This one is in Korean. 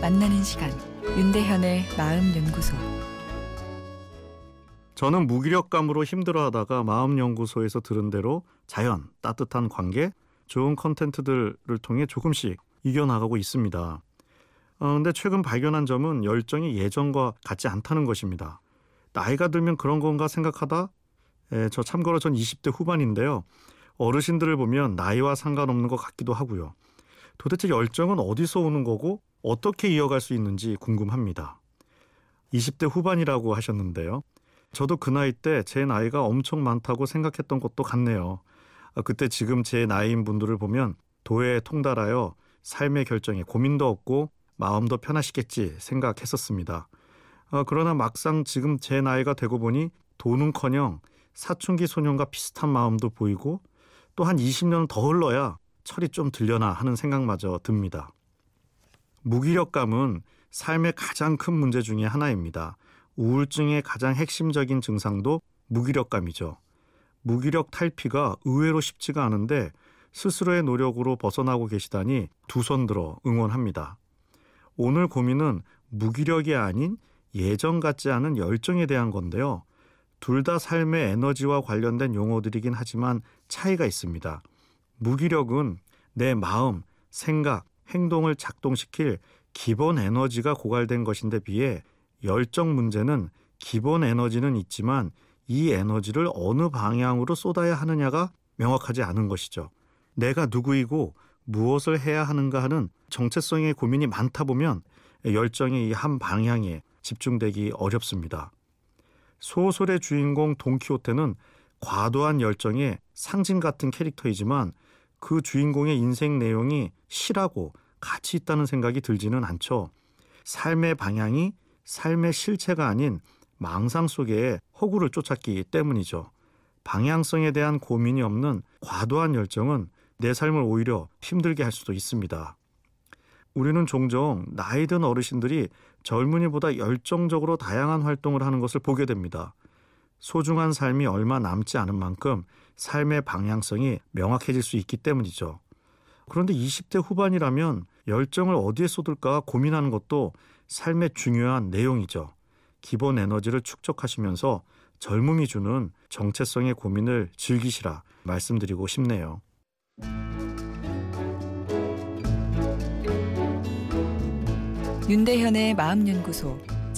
만나는 시간 윤대현의 마음 연구소 저는 무기력감으로 힘들어하다가 마음 연구소에서 들은 대로 자연, 따뜻한 관계, 좋은 컨텐츠들을 통해 조금씩 이겨나가고 있습니다. 어, 근데 최근 발견한 점은 열정이 예전과 같지 않다는 것입니다. 나이가 들면 그런 건가 생각하다 에, 저 참고로 전 20대 후반인데요. 어르신들을 보면 나이와 상관없는 것 같기도 하고요. 도대체 열정은 어디서 오는 거고 어떻게 이어갈 수 있는지 궁금합니다. 20대 후반이라고 하셨는데요. 저도 그 나이 때 제 나이가 엄청 많다고 생각했던 것도 같네요. 아, 그때 지금 제 나이인 분들을 보면 도에 통달하여 삶의 결정에 고민도 없고 마음도 편하시겠지 생각했었습니다. 아, 그러나 막상 지금 제 나이가 되고 보니 도는커녕 사춘기 소년과 비슷한 마음도 보이고 또 한 20년 더 흘러야 철이 좀 들려나 하는 생각마저 듭니다. 무기력감은 삶의 가장 큰 문제 중의 하나입니다. 우울증의 가장 핵심적인 증상도 무기력감이죠. 무기력 탈피가 의외로 쉽지가 않은데 스스로의 노력으로 벗어나고 계시다니 두 손 들어 응원합니다. 오늘 고민은 무기력이 아닌 예전 같지 않은 열정에 대한 건데요. 둘 다 삶의 에너지와 관련된 용어들이긴 하지만 차이가 있습니다. 무기력은 내 마음, 생각, 행동을 작동시킬 기본 에너지가 고갈된 것인데 비해 열정 문제는 기본 에너지는 있지만 이 에너지를 어느 방향으로 쏟아야 하느냐가 명확하지 않은 것이죠. 내가 누구이고 무엇을 해야 하는가 하는 정체성의 고민이 많다 보면 열정이 이 한 방향에 집중되기 어렵습니다. 소설의 주인공 돈키호테는 과도한 열정의 상징 같은 캐릭터이지만 그 주인공의 인생 내용이 실하고 가치 있다는 생각이 들지는 않죠. 삶의 방향이 삶의 실체가 아닌 망상 속에 허구를 쫓았기 때문이죠. 방향성에 대한 고민이 없는 과도한 열정은 내 삶을 오히려 힘들게 할 수도 있습니다. 우리는 종종 나이 든 어르신들이 젊은이보다 열정적으로 다양한 활동을 하는 것을 보게 됩니다. 소중한 삶이 얼마 남지 않은 만큼 삶의 방향성이 명확해질 수 있기 때문이죠. 그런데 20대 후반이라면 열정을 어디에 쏟을까 고민하는 것도 삶의 중요한 내용이죠. 기본 에너지를 축적하시면서 젊음이 주는 정체성의 고민을 즐기시라 말씀드리고 싶네요. 윤대현의 마음연구소